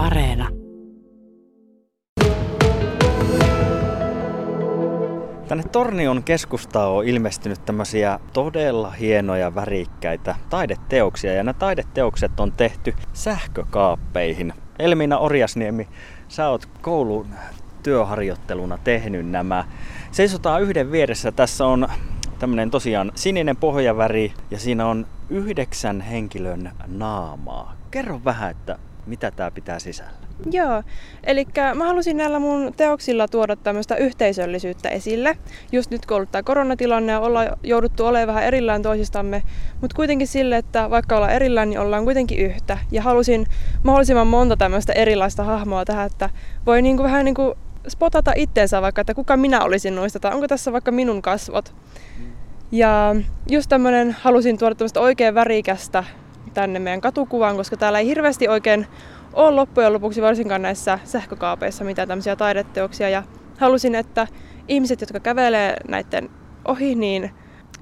Areena. Tänne Tornion keskustaan on ilmestynyt tämmöisiä todella hienoja värikkäitä taideteoksia ja nämä taideteokset on tehty sähkökaappeihin. Elmina Orjasniemi, sä oot koulun työharjoitteluna tehnyt nämä. Seisotaan yhden vieressä. Tässä on tämmöinen tosiaan sininen pohjaväri ja siinä on yhdeksän henkilön naamaa. Kerro vähän, että mitä tämä pitää sisällä. Joo, eli mä halusin näillä mun teoksilla tuoda tämmöistä yhteisöllisyyttä esille. Just nyt kun ollut tämä koronatilanne ja ollaan jouduttu olemaan vähän erillään toisistamme, mutta kuitenkin sille, että vaikka ollaan erillään, niin ollaan kuitenkin yhtä. Ja halusin mahdollisimman monta tämmöistä erilaista hahmoa tähän, että voi niinku vähän niinku spotata itteensä vaikka, että kuka minä olisin noista, tai onko tässä vaikka minun kasvot. Ja just tämmönen, halusin tuoda tämmöistä oikein värikästä tänne meidän katukuvaan, koska täällä ei hirveästi oikein ole loppujen lopuksi varsinkaan näissä sähkökaapeissa mitään tämmöisiä taideteoksia. Ja halusin, että ihmiset, jotka kävelee näiden ohi, niin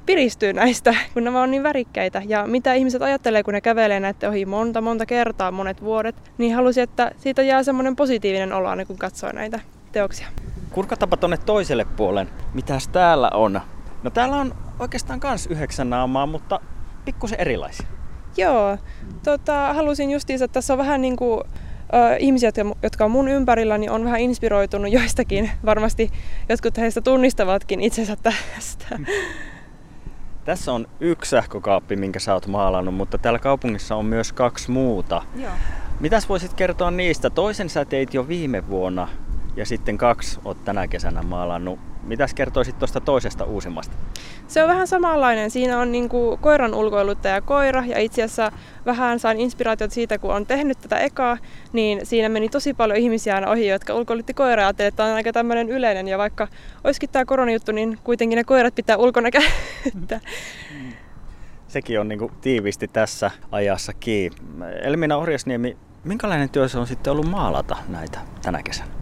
piristyy näistä, kun nämä on niin värikkäitä. Ja mitä ihmiset ajattelee, kun ne kävelee näiden ohi monta, monta kertaa, monet vuodet, niin halusin, että siitä jää semmoinen positiivinen olo, kun katsoo näitä teoksia. Kurkatapa tonne toiselle puolen. Mitäs täällä on? No täällä on oikeastaan kans yhdeksän naamaa, mutta pikkusen erilaisia. Joo, tota, halusin justiinsa, että tässä on vähän niin kuin ö, ihmisiä, jotka on mun ympärillä, niin on vähän inspiroitunut joistakin. Varmasti jotkut heistä tunnistavatkin itsensä tästä. Tässä on yksi sähkökaappi, minkä sä oot maalannut, mutta täällä kaupungissa on myös kaksi muuta. Joo. Mitäs voisit kertoa niistä? Toisen sä teit jo viime vuonna ja sitten kaksi oot tänä kesänä maalannut. Mitäs kertoisit tuosta toisesta uusimmasta? Se on vähän samanlainen. Siinä on niinku koiran ulkoiluttaja koira ja itse asiassa vähän sain inspiraatiot siitä, kun on tehnyt tätä ekaa, niin siinä meni tosi paljon ihmisiä aina ohi, jotka ulkoilutti koiraa ja että on aika tämmöinen yleinen ja vaikka olisikin tämä koronajuttu, niin kuitenkin ne koirat pitää ulkona käyttää. Sekin on niinku tiivisti tässä ajassa kiinni. Elmina Orjasniemi, minkälainen työ se on sitten ollut maalata näitä tänä kesänä?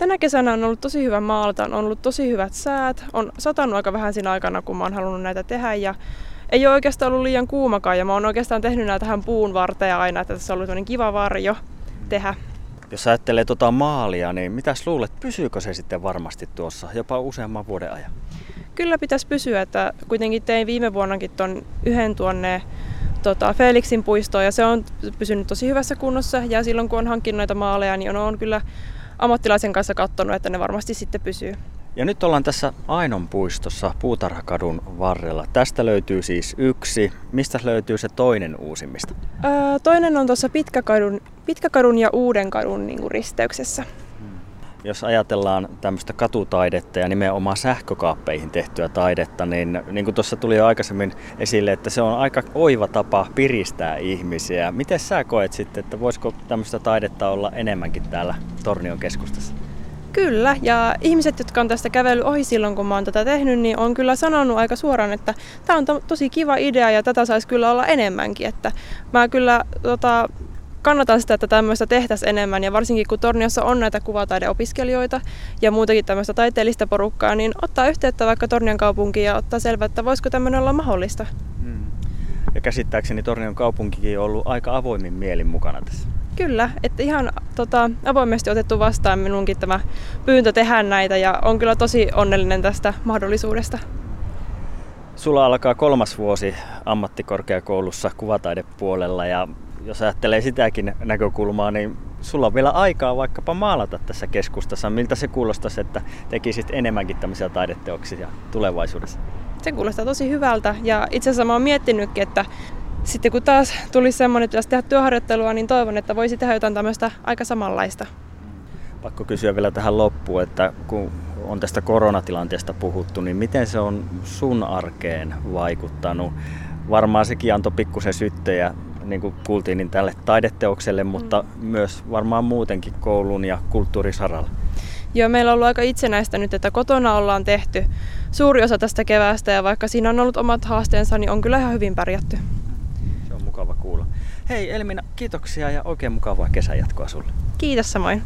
Tänä kesänä on ollut tosi hyvä maalta, on ollut tosi hyvät säät, on satanut aika vähän siinä aikana, kun mä oon halunnut näitä tehdä ja ei ole oikeastaan ollut liian kuumakaan ja mä oon oikeastaan tehnyt näitä tähän puun varteja aina, että tässä on ollut kiva varjo tehdä. Jos ajattelee tota maalia, niin mitäs luulet, pysyykö se sitten varmasti tuossa jopa useamman vuoden ajan? Kyllä pitäisi pysyä, että kuitenkin tein viime vuonnakin ton yhden tuonne tota, Felixin puistoon ja se on pysynyt tosi hyvässä kunnossa ja silloin kun on hankkinut näitä maaleja, niin on, on kyllä ammattilaisen kanssa katsonut, että ne varmasti sitten pysyy. Ja nyt ollaan tässä Ainon puistossa Puutarhakadun varrella. Tästä löytyy siis yksi. Mistä löytyy se toinen uusimmista? Öö, toinen on tuossa Pitkäkadun, Pitkäkadun ja Uudenkadun niin risteyksessä jos ajatellaan tämmöistä katutaidetta ja nimenomaan sähkökaappeihin tehtyä taidetta, niin niin kuin tuossa tuli jo aikaisemmin esille, että se on aika oiva tapa piristää ihmisiä. Miten sä koet sitten, että voisiko tämmöistä taidetta olla enemmänkin täällä Tornion keskustassa? Kyllä, ja ihmiset, jotka on tästä kävellyt ohi silloin, kun mä oon tätä tehnyt, niin on kyllä sanonut aika suoraan, että tämä on to- tosi kiva idea ja tätä saisi kyllä olla enemmänkin. Että mä kyllä tota, kannatan sitä, että tämmöistä tehtäisiin enemmän ja varsinkin kun Torniossa on näitä kuvataideopiskelijoita ja muutenkin tämmöistä taiteellista porukkaa, niin ottaa yhteyttä vaikka Tornion kaupunkiin ja ottaa selvää, että voisiko tämmöinen olla mahdollista. Hmm. Ja käsittääkseni Tornion kaupunkikin on ollut aika avoimin mielin mukana tässä. Kyllä, että ihan tota, avoimesti otettu vastaan minunkin tämä pyyntö tehdä näitä ja on kyllä tosi onnellinen tästä mahdollisuudesta. Sulla alkaa kolmas vuosi ammattikorkeakoulussa kuvataidepuolella ja jos ajattelee sitäkin näkökulmaa, niin sulla on vielä aikaa vaikkapa maalata tässä keskustassa. Miltä se kuulostaisi, että tekisit enemmänkin tämmöisiä taideteoksia tulevaisuudessa? Se kuulostaa tosi hyvältä ja itse asiassa mä oon miettinytkin, että sitten kun taas tuli semmoinen, että tehdä työharjoittelua, niin toivon, että voisi tehdä jotain tämmöistä aika samanlaista. Pakko kysyä vielä tähän loppuun, että kun on tästä koronatilanteesta puhuttu, niin miten se on sun arkeen vaikuttanut? Varmaan sekin antoi pikkusen syttejä niin kuin kuultiin, niin tälle taideteokselle, mutta mm. myös varmaan muutenkin koulun ja kulttuurisaralla. Joo, meillä on ollut aika itsenäistä nyt, että kotona ollaan tehty suuri osa tästä keväästä ja vaikka siinä on ollut omat haasteensa, niin on kyllä ihan hyvin pärjätty. Se on mukava kuulla. Hei Elmina, kiitoksia ja oikein mukavaa kesänjatkoa sulle. Kiitos samoin.